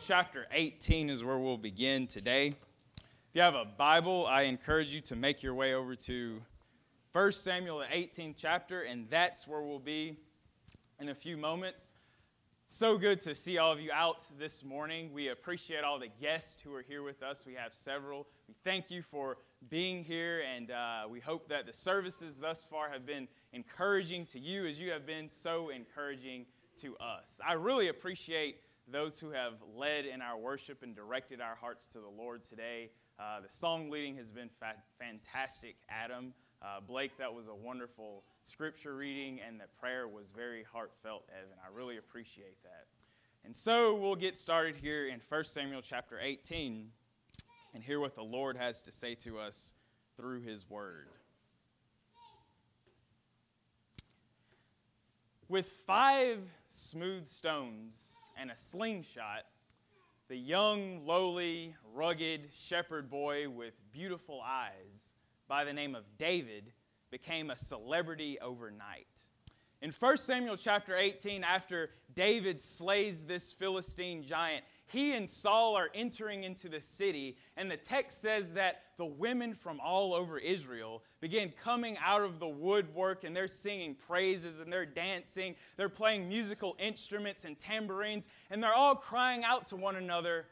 Chapter 18 is where we'll begin today. If you have a Bible, I encourage you to make your way over to 1 Samuel, the 18th chapter, and that's where we'll be in a few moments. So good to see all of you out this morning. We appreciate all the guests who are here with us. We have several. We thank you for being here, and uh, we hope that the services thus far have been encouraging to you as you have been so encouraging to us. I really appreciate those who have led in our worship and directed our hearts to the Lord today. Uh, the song leading has been fa- fantastic, Adam. Uh, Blake, that was a wonderful scripture reading, and the prayer was very heartfelt, Evan. I really appreciate that. And so we'll get started here in 1 Samuel chapter 18 and hear what the Lord has to say to us through his word. With five smooth stones and a slingshot, the young, lowly, rugged shepherd boy with beautiful eyes by the name of David became a celebrity overnight. In 1 Samuel chapter 18, after David slays this Philistine giant, he and Saul are entering into the city, and the text says that the women from all over Israel begin coming out of the woodwork and they're singing praises and they're dancing. They're playing musical instruments and tambourines, and they're all crying out to one another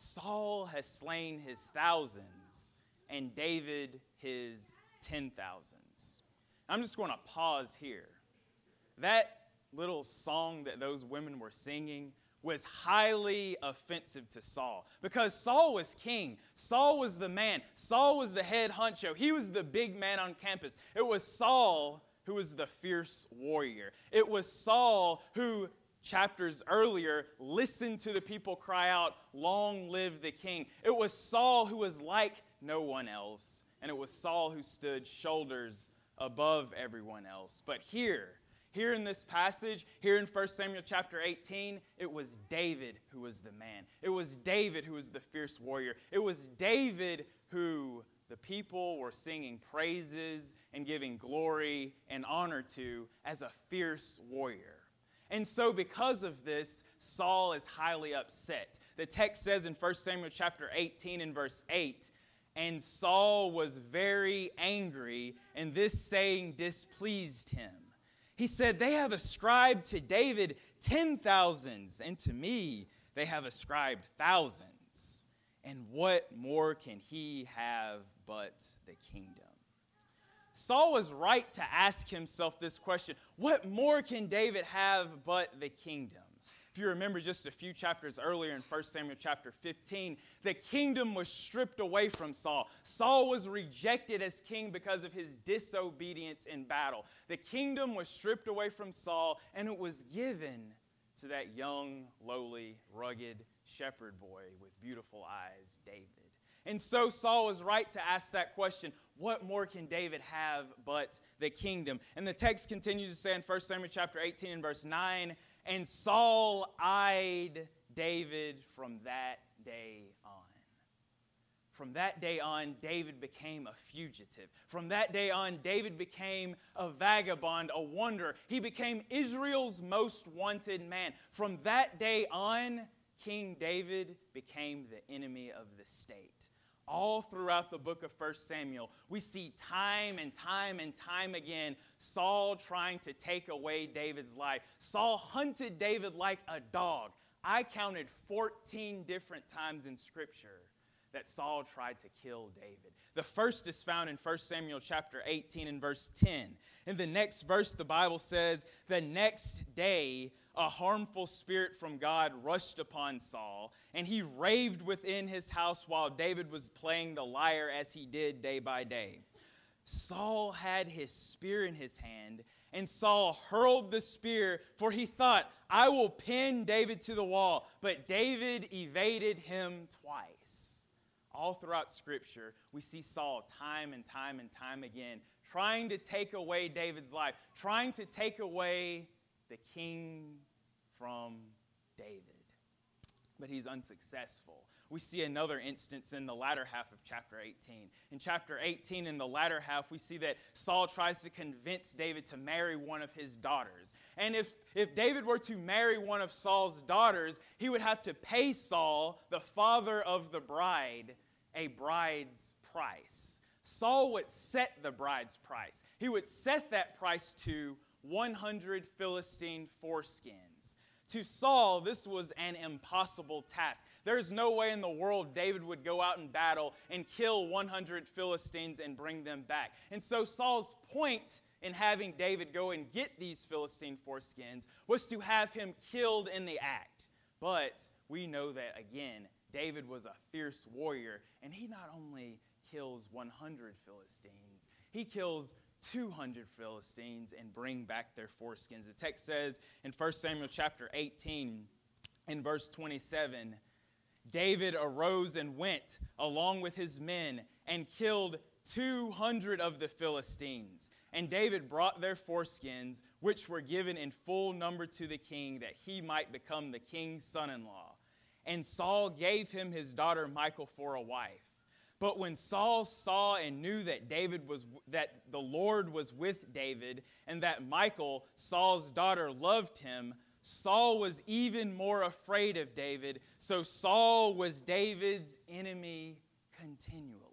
Saul has slain his thousands, and David his ten thousands. I'm just going to pause here. That little song that those women were singing was highly offensive to Saul because Saul was king. Saul was the man. Saul was the head honcho. He was the big man on campus. It was Saul who was the fierce warrior. It was Saul who, chapters earlier, listened to the people cry out, Long live the king. It was Saul who was like no one else, and it was Saul who stood shoulders above everyone else. But here, here in this passage, here in 1 Samuel chapter 18, it was David who was the man. It was David who was the fierce warrior. It was David who the people were singing praises and giving glory and honor to as a fierce warrior. And so, because of this, Saul is highly upset. The text says in 1 Samuel chapter 18 and verse 8, and Saul was very angry, and this saying displeased him. He said, They have ascribed to David ten thousands, and to me they have ascribed thousands. And what more can he have but the kingdom? Saul was right to ask himself this question What more can David have but the kingdom? If you remember just a few chapters earlier in 1 Samuel chapter 15, the kingdom was stripped away from Saul. Saul was rejected as king because of his disobedience in battle. The kingdom was stripped away from Saul and it was given to that young, lowly, rugged shepherd boy with beautiful eyes, David. And so Saul was right to ask that question what more can David have but the kingdom? And the text continues to say in 1 Samuel chapter 18 and verse 9 and Saul eyed David from that day on. From that day on, David became a fugitive. From that day on, David became a vagabond, a wanderer. He became Israel's most wanted man. From that day on, King David became the enemy of the state all throughout the book of 1 Samuel, we see time and time and time again Saul trying to take away David's life. Saul hunted David like a dog. I counted 14 different times in Scripture that Saul tried to kill David. The first is found in 1 Samuel chapter 18 and verse 10. In the next verse, the Bible says, The next day, a harmful spirit from God rushed upon Saul, and he raved within his house while David was playing the lyre as he did day by day. Saul had his spear in his hand, and Saul hurled the spear, for he thought, I will pin David to the wall. But David evaded him twice. All throughout Scripture, we see Saul time and time and time again trying to take away David's life, trying to take away the king from David. but he's unsuccessful. We see another instance in the latter half of chapter 18. In chapter 18, in the latter half, we see that Saul tries to convince David to marry one of his daughters. And if, if David were to marry one of Saul's daughters, he would have to pay Saul, the father of the bride, a bride's price. Saul would set the bride's price. He would set that price to 100 Philistine foreskins. To Saul, this was an impossible task. There's no way in the world David would go out in battle and kill 100 Philistines and bring them back. And so Saul's point in having David go and get these Philistine foreskins was to have him killed in the act. But we know that, again, David was a fierce warrior, and he not only kills 100 Philistines, he kills 200 Philistines and bring back their foreskins. The text says in 1 Samuel chapter 18, in verse 27, David arose and went along with his men and killed 200 of the Philistines. And David brought their foreskins, which were given in full number to the king, that he might become the king's son in law. And Saul gave him his daughter Michal for a wife. But when Saul saw and knew that David was that the Lord was with David and that Michal, Saul's daughter, loved him, Saul was even more afraid of David. So Saul was David's enemy continually.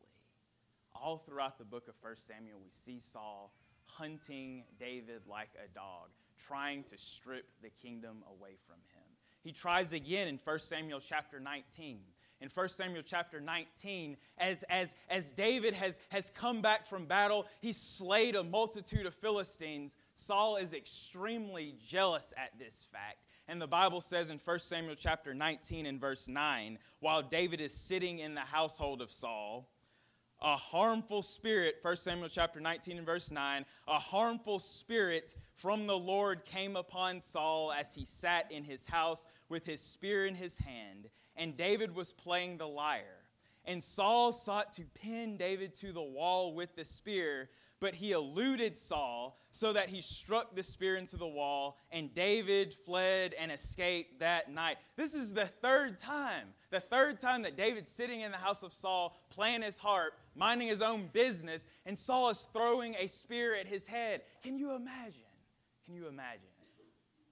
All throughout the book of 1 Samuel, we see Saul hunting David like a dog, trying to strip the kingdom away from him. He tries again in 1 Samuel chapter 19 in 1 Samuel chapter 19, as, as, as David has, has come back from battle, he slayed a multitude of Philistines. Saul is extremely jealous at this fact. And the Bible says in 1 Samuel chapter 19 and verse 9, while David is sitting in the household of Saul, a harmful spirit, 1 Samuel chapter 19 and verse 9, a harmful spirit from the Lord came upon Saul as he sat in his house with his spear in his hand and David was playing the lyre. And Saul sought to pin David to the wall with the spear, but he eluded Saul so that he struck the spear into the wall, and David fled and escaped that night. This is the third time, the third time that David's sitting in the house of Saul, playing his harp, minding his own business, and Saul is throwing a spear at his head. Can you imagine? Can you imagine?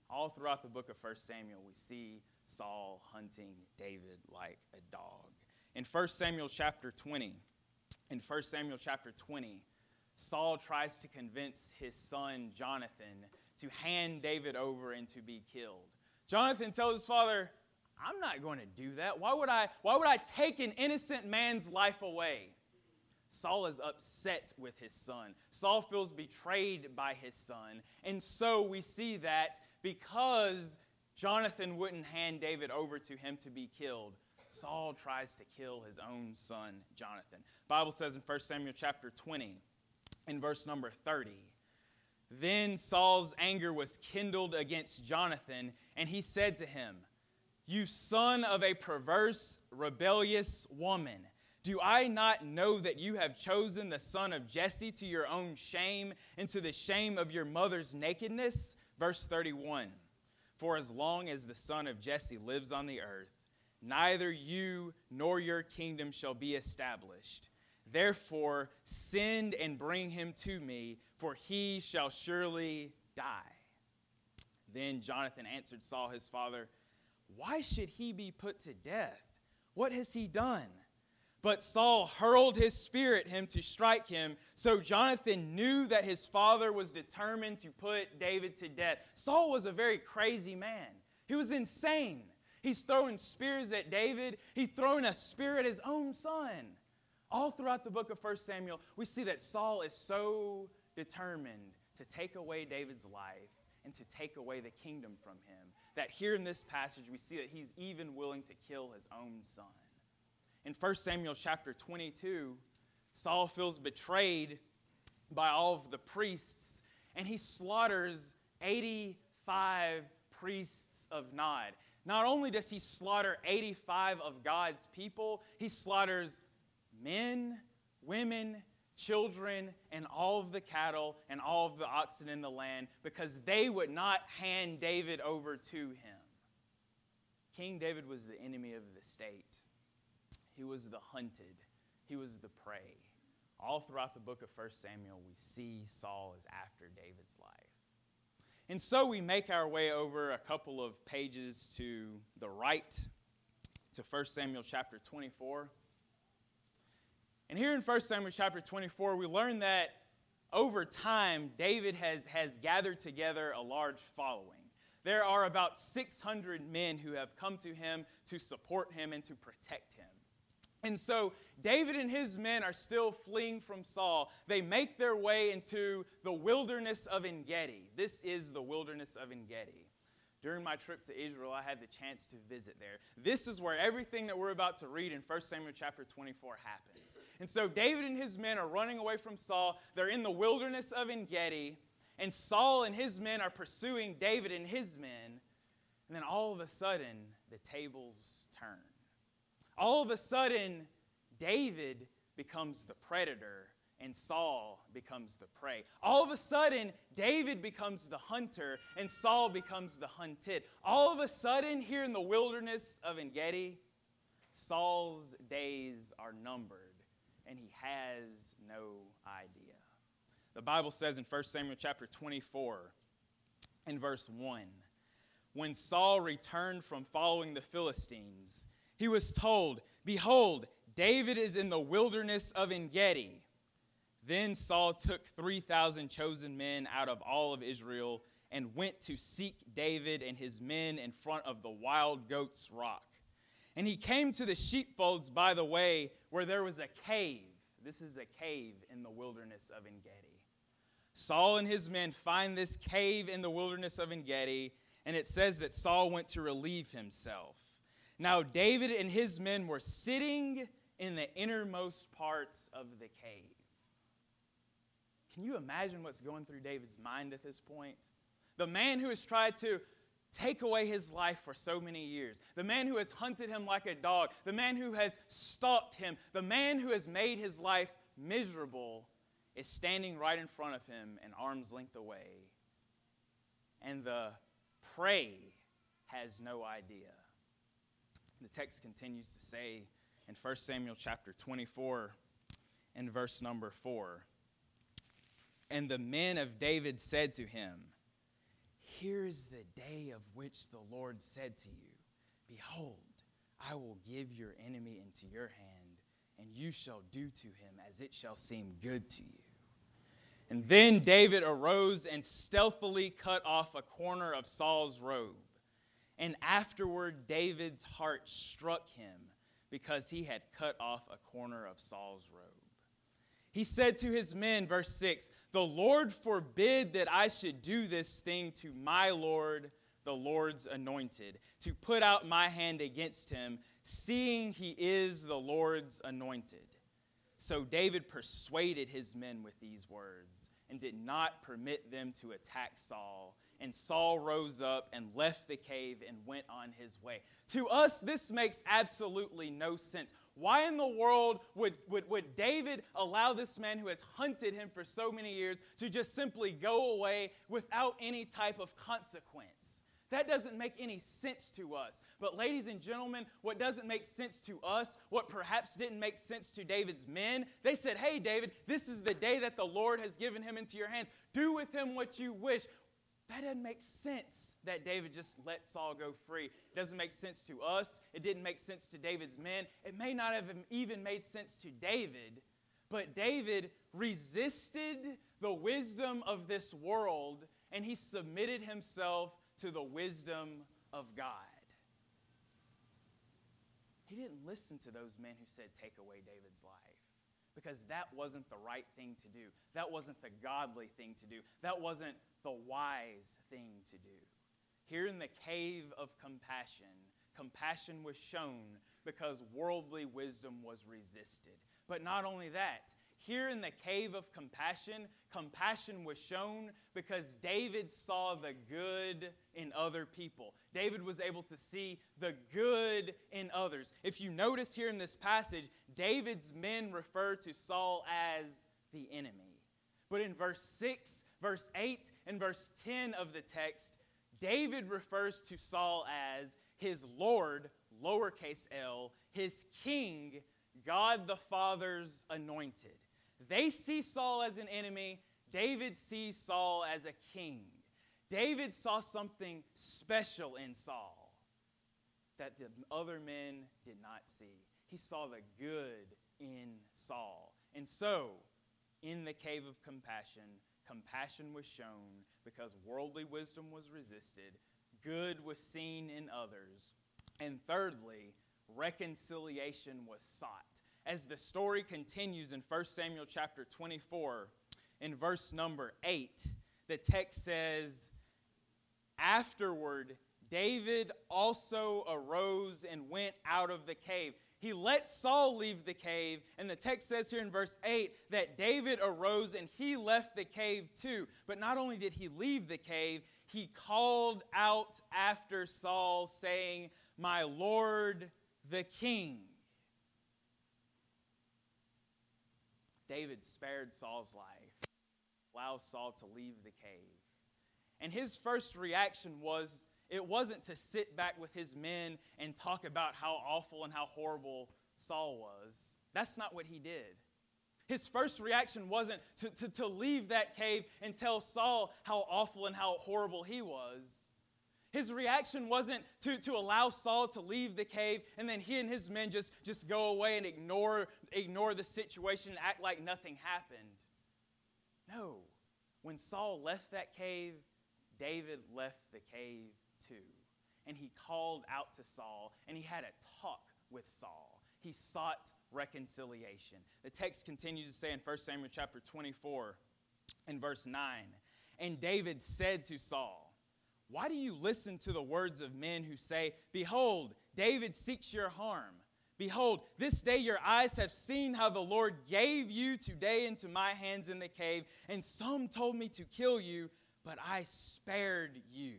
All throughout the book of 1 Samuel, we see Saul hunting David like a dog. In 1 Samuel chapter 20, in 1 Samuel chapter 20, Saul tries to convince his son Jonathan to hand David over and to be killed. Jonathan tells his father, I'm not going to do that. Why would I, why would I take an innocent man's life away? Saul is upset with his son. Saul feels betrayed by his son. And so we see that because Jonathan wouldn't hand David over to him to be killed. Saul tries to kill his own son, Jonathan. Bible says in 1 Samuel chapter 20, in verse number 30, then Saul's anger was kindled against Jonathan, and he said to him, You son of a perverse, rebellious woman, do I not know that you have chosen the son of Jesse to your own shame and to the shame of your mother's nakedness? Verse 31. For as long as the son of Jesse lives on the earth, neither you nor your kingdom shall be established. Therefore, send and bring him to me, for he shall surely die. Then Jonathan answered Saul his father, Why should he be put to death? What has he done? But Saul hurled his spear at him to strike him. So Jonathan knew that his father was determined to put David to death. Saul was a very crazy man, he was insane. He's throwing spears at David, he's throwing a spear at his own son. All throughout the book of 1 Samuel, we see that Saul is so determined to take away David's life and to take away the kingdom from him that here in this passage we see that he's even willing to kill his own son. In 1 Samuel chapter 22, Saul feels betrayed by all of the priests, and he slaughters 85 priests of Nob. Not only does he slaughter 85 of God's people, he slaughters men, women, children, and all of the cattle and all of the oxen in the land because they would not hand David over to him. King David was the enemy of the state, he was the hunted, he was the prey. All throughout the book of 1 Samuel, we see Saul is after David's life. And so we make our way over a couple of pages to the right to 1 Samuel chapter 24. And here in 1 Samuel chapter 24, we learn that over time, David has, has gathered together a large following. There are about 600 men who have come to him to support him and to protect him. And so David and his men are still fleeing from Saul. They make their way into the wilderness of En Gedi. This is the wilderness of En Gedi. During my trip to Israel, I had the chance to visit there. This is where everything that we're about to read in 1 Samuel chapter 24 happens. And so David and his men are running away from Saul. They're in the wilderness of En Gedi, and Saul and his men are pursuing David and his men. And then all of a sudden, the tables turn. All of a sudden, David becomes the predator and Saul becomes the prey. All of a sudden, David becomes the hunter and Saul becomes the hunted. All of a sudden, here in the wilderness of En Gedi, Saul's days are numbered and he has no idea. The Bible says in 1 Samuel chapter 24 in verse 1 when Saul returned from following the Philistines, he was told, Behold, David is in the wilderness of En Gedi. Then Saul took 3,000 chosen men out of all of Israel and went to seek David and his men in front of the wild goats' rock. And he came to the sheepfolds by the way where there was a cave. This is a cave in the wilderness of En Gedi. Saul and his men find this cave in the wilderness of En Gedi, and it says that Saul went to relieve himself. Now, David and his men were sitting in the innermost parts of the cave. Can you imagine what's going through David's mind at this point? The man who has tried to take away his life for so many years, the man who has hunted him like a dog, the man who has stalked him, the man who has made his life miserable is standing right in front of him an arm's length away. And the prey has no idea. The text continues to say in 1 Samuel chapter 24 and verse number 4 And the men of David said to him, Here is the day of which the Lord said to you, Behold, I will give your enemy into your hand, and you shall do to him as it shall seem good to you. And then David arose and stealthily cut off a corner of Saul's robe. And afterward, David's heart struck him because he had cut off a corner of Saul's robe. He said to his men, verse 6 The Lord forbid that I should do this thing to my Lord, the Lord's anointed, to put out my hand against him, seeing he is the Lord's anointed. So David persuaded his men with these words and did not permit them to attack Saul and Saul rose up and left the cave and went on his way. To us, this makes absolutely no sense. Why in the world would, would, would David allow this man who has hunted him for so many years to just simply go away without any type of consequence? That doesn't make any sense to us. But, ladies and gentlemen, what doesn't make sense to us, what perhaps didn't make sense to David's men, they said, Hey, David, this is the day that the Lord has given him into your hands. Do with him what you wish. That doesn't make sense that David just let Saul go free. It doesn't make sense to us. It didn't make sense to David's men. It may not have even made sense to David, but David resisted the wisdom of this world and he submitted himself to the wisdom of God. He didn't listen to those men who said, Take away David's life because that wasn't the right thing to do. That wasn't the godly thing to do. That wasn't the wise thing to do. Here in the cave of compassion, compassion was shown because worldly wisdom was resisted. But not only that, here in the cave of compassion, compassion was shown because David saw the good in other people. David was able to see the good in others. If you notice here in this passage, David's men refer to Saul as the enemy. But in verse 6, verse 8, and verse 10 of the text, David refers to Saul as his Lord, lowercase l, his king, God the Father's anointed. They see Saul as an enemy, David sees Saul as a king. David saw something special in Saul that the other men did not see. He saw the good in Saul. And so, in the cave of compassion, compassion was shown because worldly wisdom was resisted, good was seen in others, and thirdly, reconciliation was sought. As the story continues in 1 Samuel chapter 24, in verse number 8, the text says, Afterward, David also arose and went out of the cave. He let Saul leave the cave, and the text says here in verse 8 that David arose and he left the cave too. But not only did he leave the cave, he called out after Saul, saying, My Lord the King. David spared Saul's life, allowed Saul to leave the cave. And his first reaction was it wasn't to sit back with his men and talk about how awful and how horrible Saul was. That's not what he did. His first reaction wasn't to, to, to leave that cave and tell Saul how awful and how horrible he was. His reaction wasn't to, to allow Saul to leave the cave and then he and his men just, just go away and ignore, ignore the situation and act like nothing happened. No. When Saul left that cave, David left the cave. And he called out to Saul and he had a talk with Saul. He sought reconciliation. The text continues to say in 1 Samuel chapter 24 in verse 9, and David said to Saul, Why do you listen to the words of men who say, Behold, David seeks your harm? Behold, this day your eyes have seen how the Lord gave you today into my hands in the cave, and some told me to kill you, but I spared you.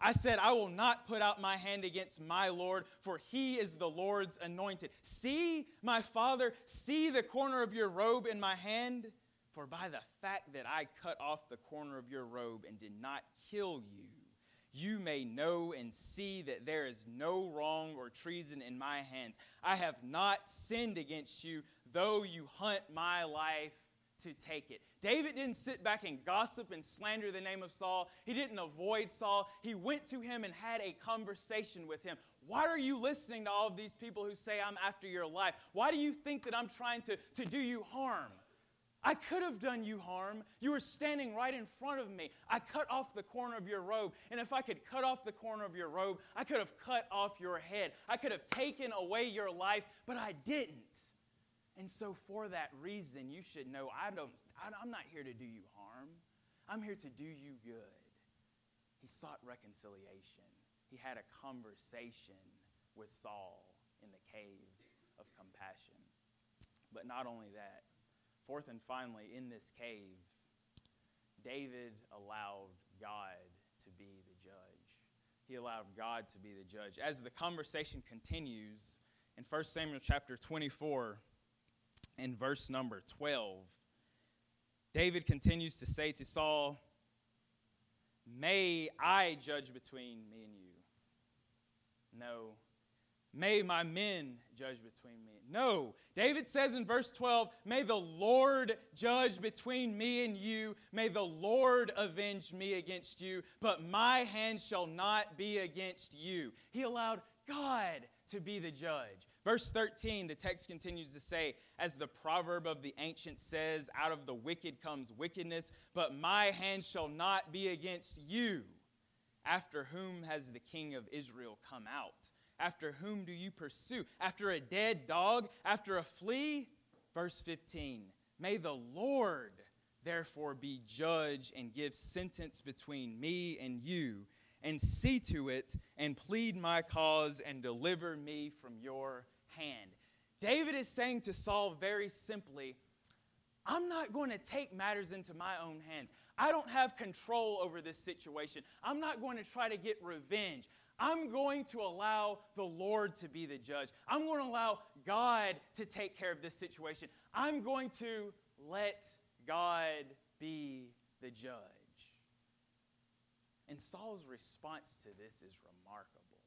I said, I will not put out my hand against my Lord, for he is the Lord's anointed. See, my father, see the corner of your robe in my hand, for by the fact that I cut off the corner of your robe and did not kill you, you may know and see that there is no wrong or treason in my hands. I have not sinned against you, though you hunt my life to take it. David didn't sit back and gossip and slander the name of Saul. He didn't avoid Saul. He went to him and had a conversation with him. Why are you listening to all of these people who say I'm after your life? Why do you think that I'm trying to, to do you harm? I could have done you harm. You were standing right in front of me. I cut off the corner of your robe. And if I could cut off the corner of your robe, I could have cut off your head. I could have taken away your life, but I didn't. And so, for that reason, you should know I don't, I'm not here to do you harm. I'm here to do you good. He sought reconciliation. He had a conversation with Saul in the cave of compassion. But not only that, fourth and finally, in this cave, David allowed God to be the judge. He allowed God to be the judge. As the conversation continues in 1 Samuel chapter 24, in verse number 12, David continues to say to Saul, May I judge between me and you? No. May my men judge between me. No. David says in verse 12, May the Lord judge between me and you. May the Lord avenge me against you, but my hand shall not be against you. He allowed God to be the judge. Verse 13, the text continues to say, As the proverb of the ancient says, out of the wicked comes wickedness, but my hand shall not be against you. After whom has the king of Israel come out? After whom do you pursue? After a dead dog? After a flea? Verse 15, May the Lord therefore be judge and give sentence between me and you and see to it and plead my cause and deliver me from your hand. David is saying to Saul very simply, I'm not going to take matters into my own hands. I don't have control over this situation. I'm not going to try to get revenge. I'm going to allow the Lord to be the judge. I'm going to allow God to take care of this situation. I'm going to let God be the judge. And Saul's response to this is remarkable.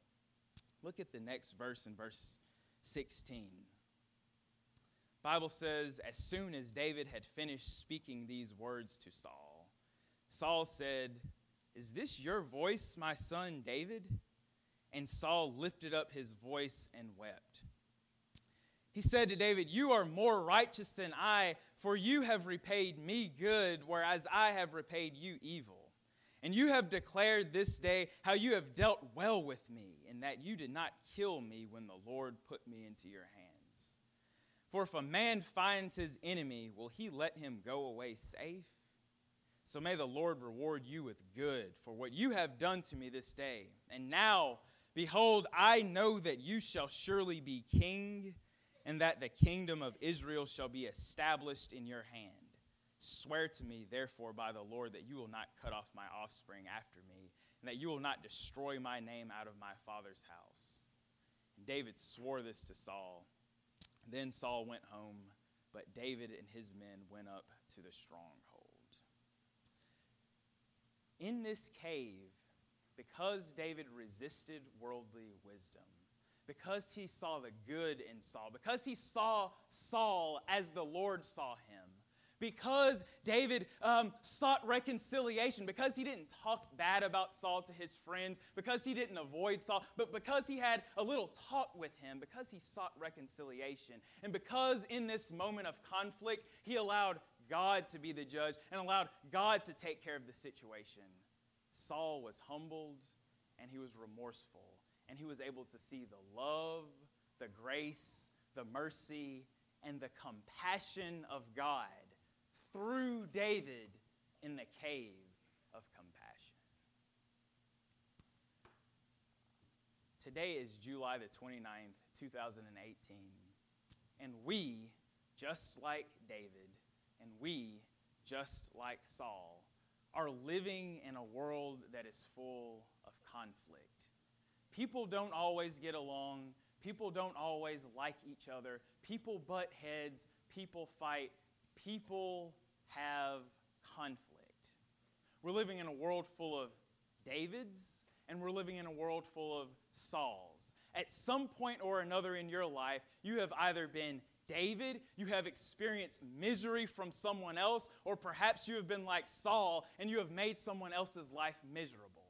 Look at the next verse in verse 16. Bible says, as soon as David had finished speaking these words to Saul, Saul said, Is this your voice, my son David? And Saul lifted up his voice and wept. He said to David, You are more righteous than I, for you have repaid me good, whereas I have repaid you evil. And you have declared this day how you have dealt well with me, and that you did not kill me when the Lord put me into your hands. For if a man finds his enemy, will he let him go away safe? So may the Lord reward you with good for what you have done to me this day. And now, behold, I know that you shall surely be king, and that the kingdom of Israel shall be established in your hand. Swear to me, therefore, by the Lord, that you will not cut off my offspring after me, and that you will not destroy my name out of my father's house. And David swore this to Saul. Then Saul went home, but David and his men went up to the stronghold. In this cave, because David resisted worldly wisdom, because he saw the good in Saul, because he saw Saul as the Lord saw him, because David um, sought reconciliation, because he didn't talk bad about Saul to his friends, because he didn't avoid Saul, but because he had a little talk with him, because he sought reconciliation, and because in this moment of conflict, he allowed God to be the judge and allowed God to take care of the situation. Saul was humbled and he was remorseful, and he was able to see the love, the grace, the mercy, and the compassion of God through David in the cave of compassion. Today is July the 29th, 2018, and we, just like David, and we, just like Saul, are living in a world that is full of conflict. People don't always get along. People don't always like each other. People butt heads. People fight. People have conflict. We're living in a world full of Davids, and we're living in a world full of Sauls. At some point or another in your life, you have either been David, you have experienced misery from someone else, or perhaps you have been like Saul and you have made someone else's life miserable.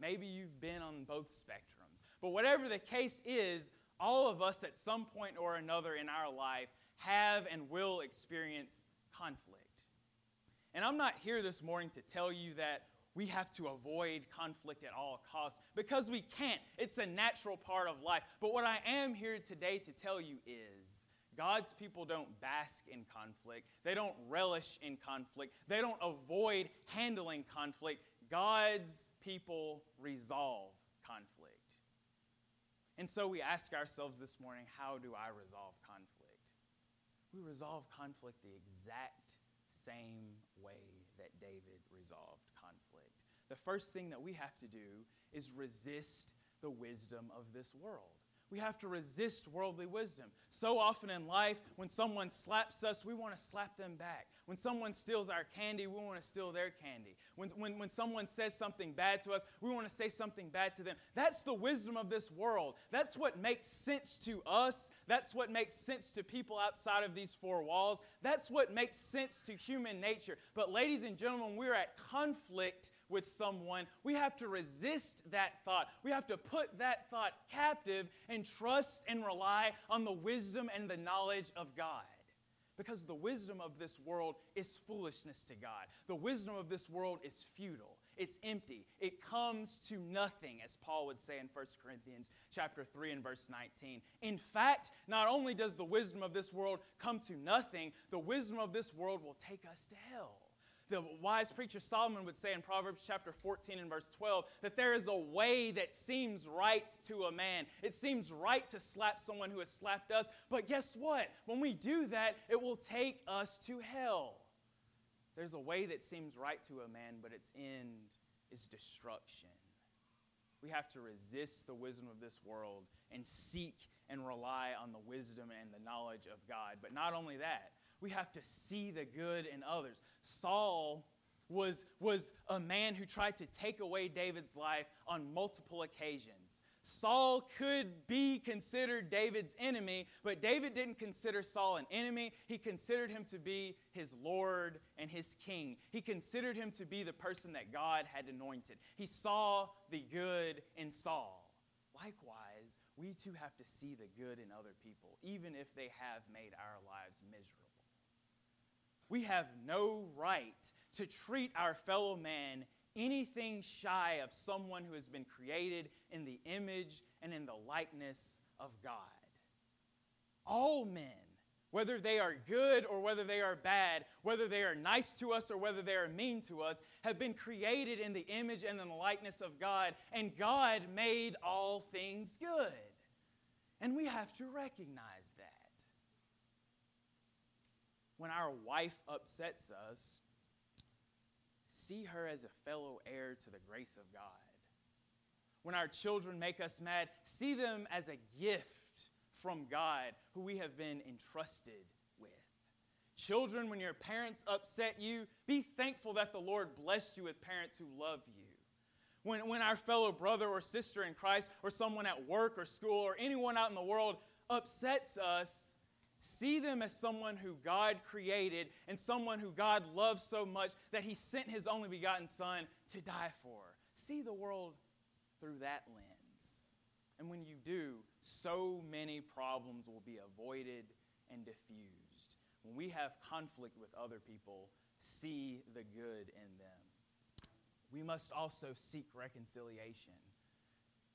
Maybe you've been on both spectrums. But whatever the case is, all of us at some point or another in our life have and will experience conflict. And I'm not here this morning to tell you that we have to avoid conflict at all costs because we can't. It's a natural part of life. But what I am here today to tell you is God's people don't bask in conflict, they don't relish in conflict, they don't avoid handling conflict. God's people resolve conflict. And so we ask ourselves this morning how do I resolve conflict? We resolve conflict the exact same way that David resolved conflict. The first thing that we have to do is resist the wisdom of this world. We have to resist worldly wisdom. So often in life, when someone slaps us, we want to slap them back. When someone steals our candy, we want to steal their candy. When, when, when someone says something bad to us, we want to say something bad to them. That's the wisdom of this world. That's what makes sense to us. That's what makes sense to people outside of these four walls. That's what makes sense to human nature. But, ladies and gentlemen, we're at conflict with someone, we have to resist that thought. We have to put that thought captive and trust and rely on the wisdom and the knowledge of God. Because the wisdom of this world is foolishness to God. The wisdom of this world is futile. It's empty. It comes to nothing, as Paul would say in 1 Corinthians chapter 3 and verse 19. In fact, not only does the wisdom of this world come to nothing, the wisdom of this world will take us to hell the wise preacher Solomon would say in Proverbs chapter 14 and verse 12 that there is a way that seems right to a man. It seems right to slap someone who has slapped us, but guess what? When we do that, it will take us to hell. There's a way that seems right to a man, but its end is destruction. We have to resist the wisdom of this world and seek and rely on the wisdom and the knowledge of God. But not only that, we have to see the good in others. Saul was, was a man who tried to take away David's life on multiple occasions. Saul could be considered David's enemy, but David didn't consider Saul an enemy. He considered him to be his Lord and his king. He considered him to be the person that God had anointed. He saw the good in Saul. Likewise, we too have to see the good in other people, even if they have made our lives miserable. We have no right to treat our fellow man anything shy of someone who has been created in the image and in the likeness of God. All men, whether they are good or whether they are bad, whether they are nice to us or whether they are mean to us, have been created in the image and in the likeness of God, and God made all things good. And we have to recognize. When our wife upsets us, see her as a fellow heir to the grace of God. When our children make us mad, see them as a gift from God who we have been entrusted with. Children, when your parents upset you, be thankful that the Lord blessed you with parents who love you. When, when our fellow brother or sister in Christ, or someone at work or school, or anyone out in the world upsets us, See them as someone who God created and someone who God loves so much that He sent His only begotten Son to die for. See the world through that lens. And when you do, so many problems will be avoided and diffused. When we have conflict with other people, see the good in them. We must also seek reconciliation.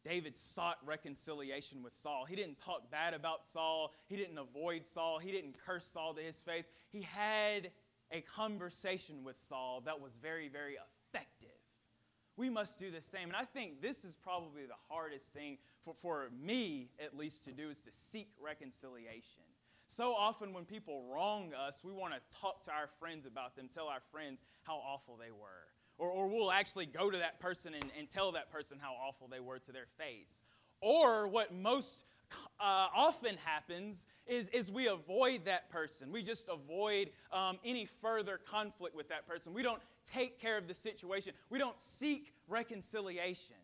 David sought reconciliation with Saul. He didn't talk bad about Saul. He didn't avoid Saul. He didn't curse Saul to his face. He had a conversation with Saul that was very, very effective. We must do the same. And I think this is probably the hardest thing for, for me, at least, to do is to seek reconciliation. So often, when people wrong us, we want to talk to our friends about them, tell our friends how awful they were. Or, or we'll actually go to that person and, and tell that person how awful they were to their face. Or what most uh, often happens is, is we avoid that person. We just avoid um, any further conflict with that person. We don't take care of the situation. We don't seek reconciliation.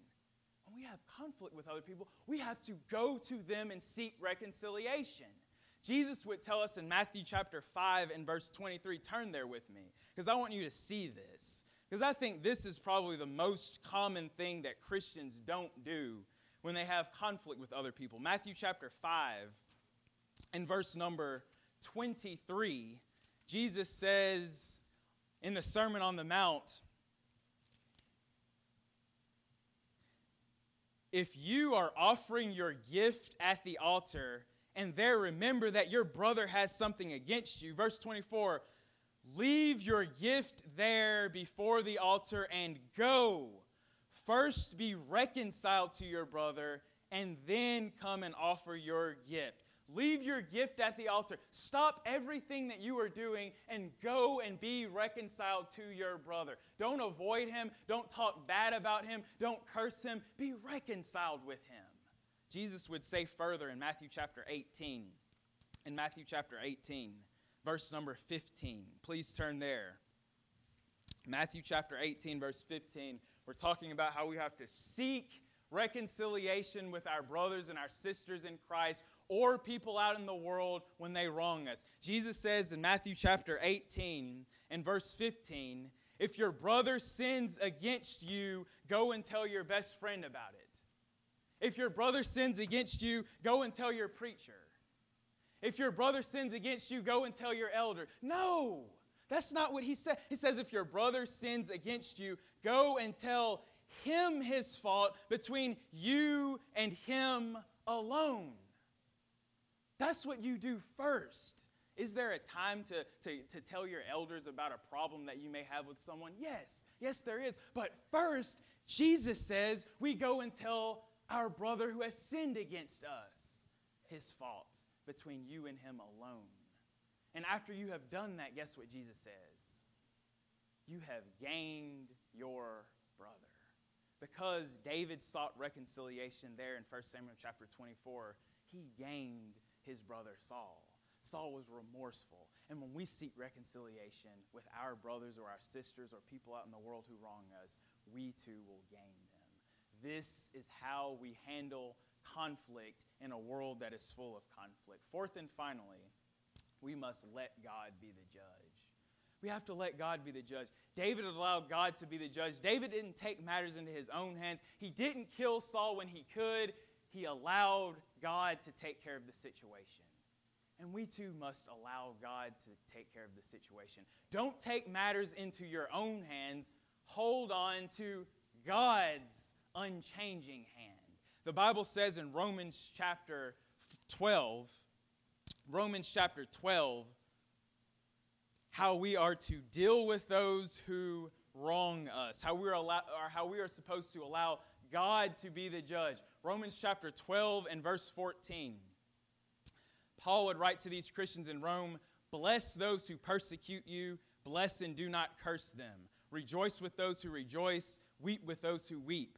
When we have conflict with other people, we have to go to them and seek reconciliation. Jesus would tell us in Matthew chapter 5 and verse 23, turn there with me, because I want you to see this. Because I think this is probably the most common thing that Christians don't do when they have conflict with other people. Matthew chapter 5 and verse number 23, Jesus says in the Sermon on the Mount, If you are offering your gift at the altar and there remember that your brother has something against you, verse 24, Leave your gift there before the altar and go. First be reconciled to your brother, and then come and offer your gift. Leave your gift at the altar. Stop everything that you are doing and go and be reconciled to your brother. Don't avoid him. Don't talk bad about him. Don't curse him. Be reconciled with him. Jesus would say further in Matthew chapter 18. In Matthew chapter 18 verse number 15. Please turn there. Matthew chapter 18, verse 15. We're talking about how we have to seek reconciliation with our brothers and our sisters in Christ or people out in the world when they wrong us. Jesus says in Matthew chapter 18 and verse 15, if your brother sins against you, go and tell your best friend about it. If your brother sins against you, go and tell your preacher. If your brother sins against you, go and tell your elder. No, that's not what he said. He says, if your brother sins against you, go and tell him his fault between you and him alone. That's what you do first. Is there a time to, to, to tell your elders about a problem that you may have with someone? Yes, yes, there is. But first, Jesus says we go and tell our brother who has sinned against us his fault between you and him alone. And after you have done that, guess what Jesus says? You have gained your brother. Because David sought reconciliation there in 1 Samuel chapter 24, he gained his brother Saul. Saul was remorseful. And when we seek reconciliation with our brothers or our sisters or people out in the world who wrong us, we too will gain them. this is how we handle conflict in a world that is full of conflict. Fourth and finally, we must let God be the judge. We have to let God be the judge. David allowed God to be the judge. David didn't take matters into his own hands. He didn't kill Saul when he could. He allowed God to take care of the situation. And we too must allow God to take care of the situation. Don't take matters into your own hands. Hold on to God's unchanging hand. The Bible says in Romans chapter 12, Romans chapter 12, how we are to deal with those who wrong us, how we are, allow, or how we are supposed to allow God to be the judge. Romans chapter 12 and verse 14. Paul would write to these Christians in Rome Bless those who persecute you, bless and do not curse them. Rejoice with those who rejoice, weep with those who weep.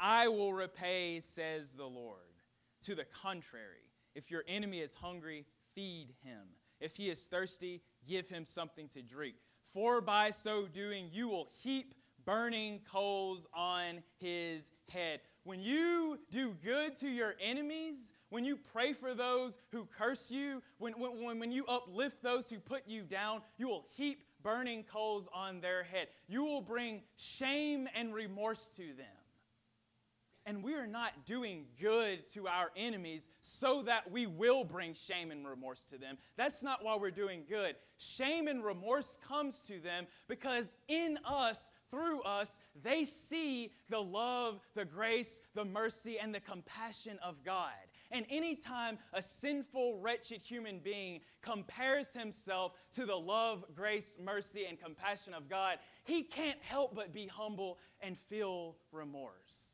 I will repay, says the Lord. To the contrary, if your enemy is hungry, feed him. If he is thirsty, give him something to drink. For by so doing, you will heap burning coals on his head. When you do good to your enemies, when you pray for those who curse you, when, when, when you uplift those who put you down, you will heap burning coals on their head. You will bring shame and remorse to them and we are not doing good to our enemies so that we will bring shame and remorse to them. That's not why we're doing good. Shame and remorse comes to them because in us, through us, they see the love, the grace, the mercy, and the compassion of God. And anytime a sinful, wretched human being compares himself to the love, grace, mercy, and compassion of God, he can't help but be humble and feel remorse.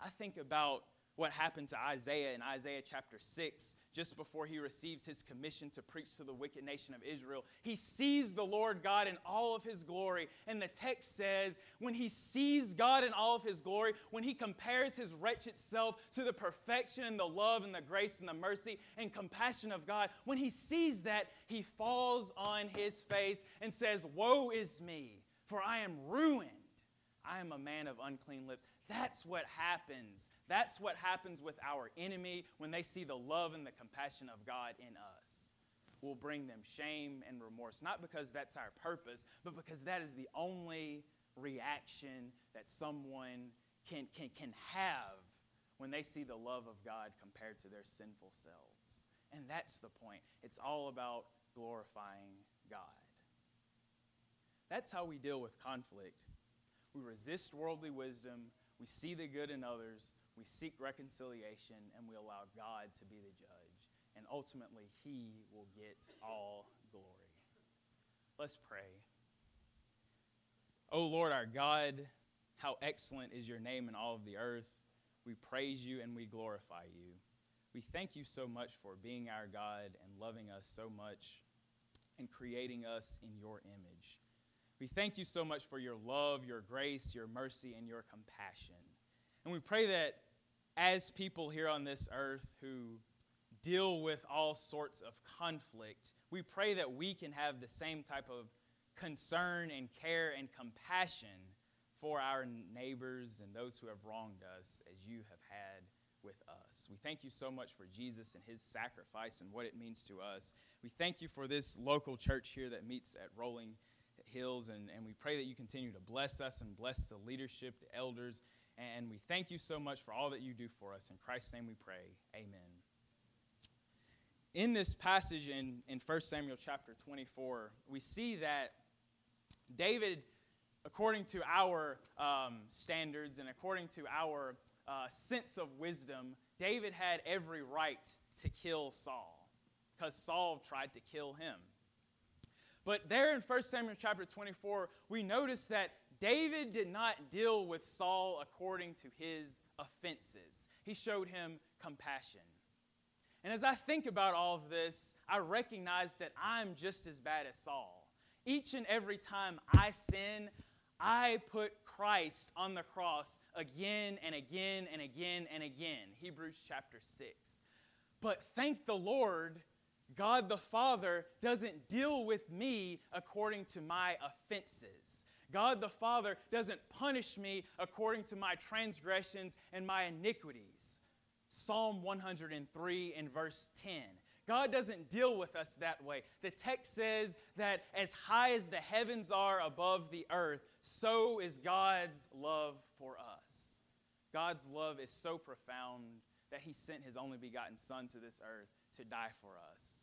I think about what happened to Isaiah in Isaiah chapter 6, just before he receives his commission to preach to the wicked nation of Israel. He sees the Lord God in all of his glory. And the text says, when he sees God in all of his glory, when he compares his wretched self to the perfection and the love and the grace and the mercy and compassion of God, when he sees that, he falls on his face and says, Woe is me, for I am ruined. I am a man of unclean lips. That's what happens. That's what happens with our enemy when they see the love and the compassion of God in us. We'll bring them shame and remorse, not because that's our purpose, but because that is the only reaction that someone can, can, can have when they see the love of God compared to their sinful selves. And that's the point. It's all about glorifying God. That's how we deal with conflict. We resist worldly wisdom we see the good in others, we seek reconciliation, and we allow God to be the judge. And ultimately, He will get all glory. Let's pray. O oh Lord our God, how excellent is your name in all of the earth. We praise you and we glorify you. We thank you so much for being our God and loving us so much and creating us in your image. We thank you so much for your love, your grace, your mercy, and your compassion. And we pray that as people here on this earth who deal with all sorts of conflict, we pray that we can have the same type of concern and care and compassion for our neighbors and those who have wronged us as you have had with us. We thank you so much for Jesus and his sacrifice and what it means to us. We thank you for this local church here that meets at Rolling Hills, and, and we pray that you continue to bless us and bless the leadership, the elders, and we thank you so much for all that you do for us. In Christ's name we pray. Amen. In this passage in, in 1 Samuel chapter 24, we see that David, according to our um, standards and according to our uh, sense of wisdom, David had every right to kill Saul because Saul tried to kill him. But there in 1 Samuel chapter 24, we notice that David did not deal with Saul according to his offenses, he showed him compassion. And as I think about all of this, I recognize that I'm just as bad as Saul. Each and every time I sin, I put Christ on the cross again and again and again and again. Hebrews chapter 6. But thank the Lord, God the Father doesn't deal with me according to my offenses. God the Father doesn't punish me according to my transgressions and my iniquities. Psalm 103 and verse 10. God doesn't deal with us that way. The text says that as high as the heavens are above the earth, so is God's love for us. God's love is so profound that He sent His only begotten Son to this earth to die for us.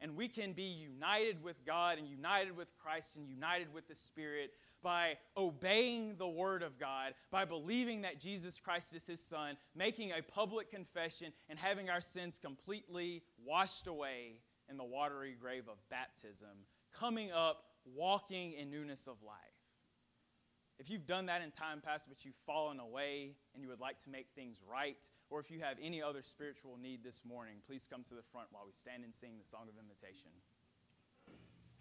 And we can be united with God and united with Christ and united with the Spirit by obeying the Word of God, by believing that Jesus Christ is His Son, making a public confession, and having our sins completely washed away in the watery grave of baptism, coming up, walking in newness of life. If you've done that in time past, but you've fallen away and you would like to make things right, or if you have any other spiritual need this morning, please come to the front while we stand and sing the song of invitation.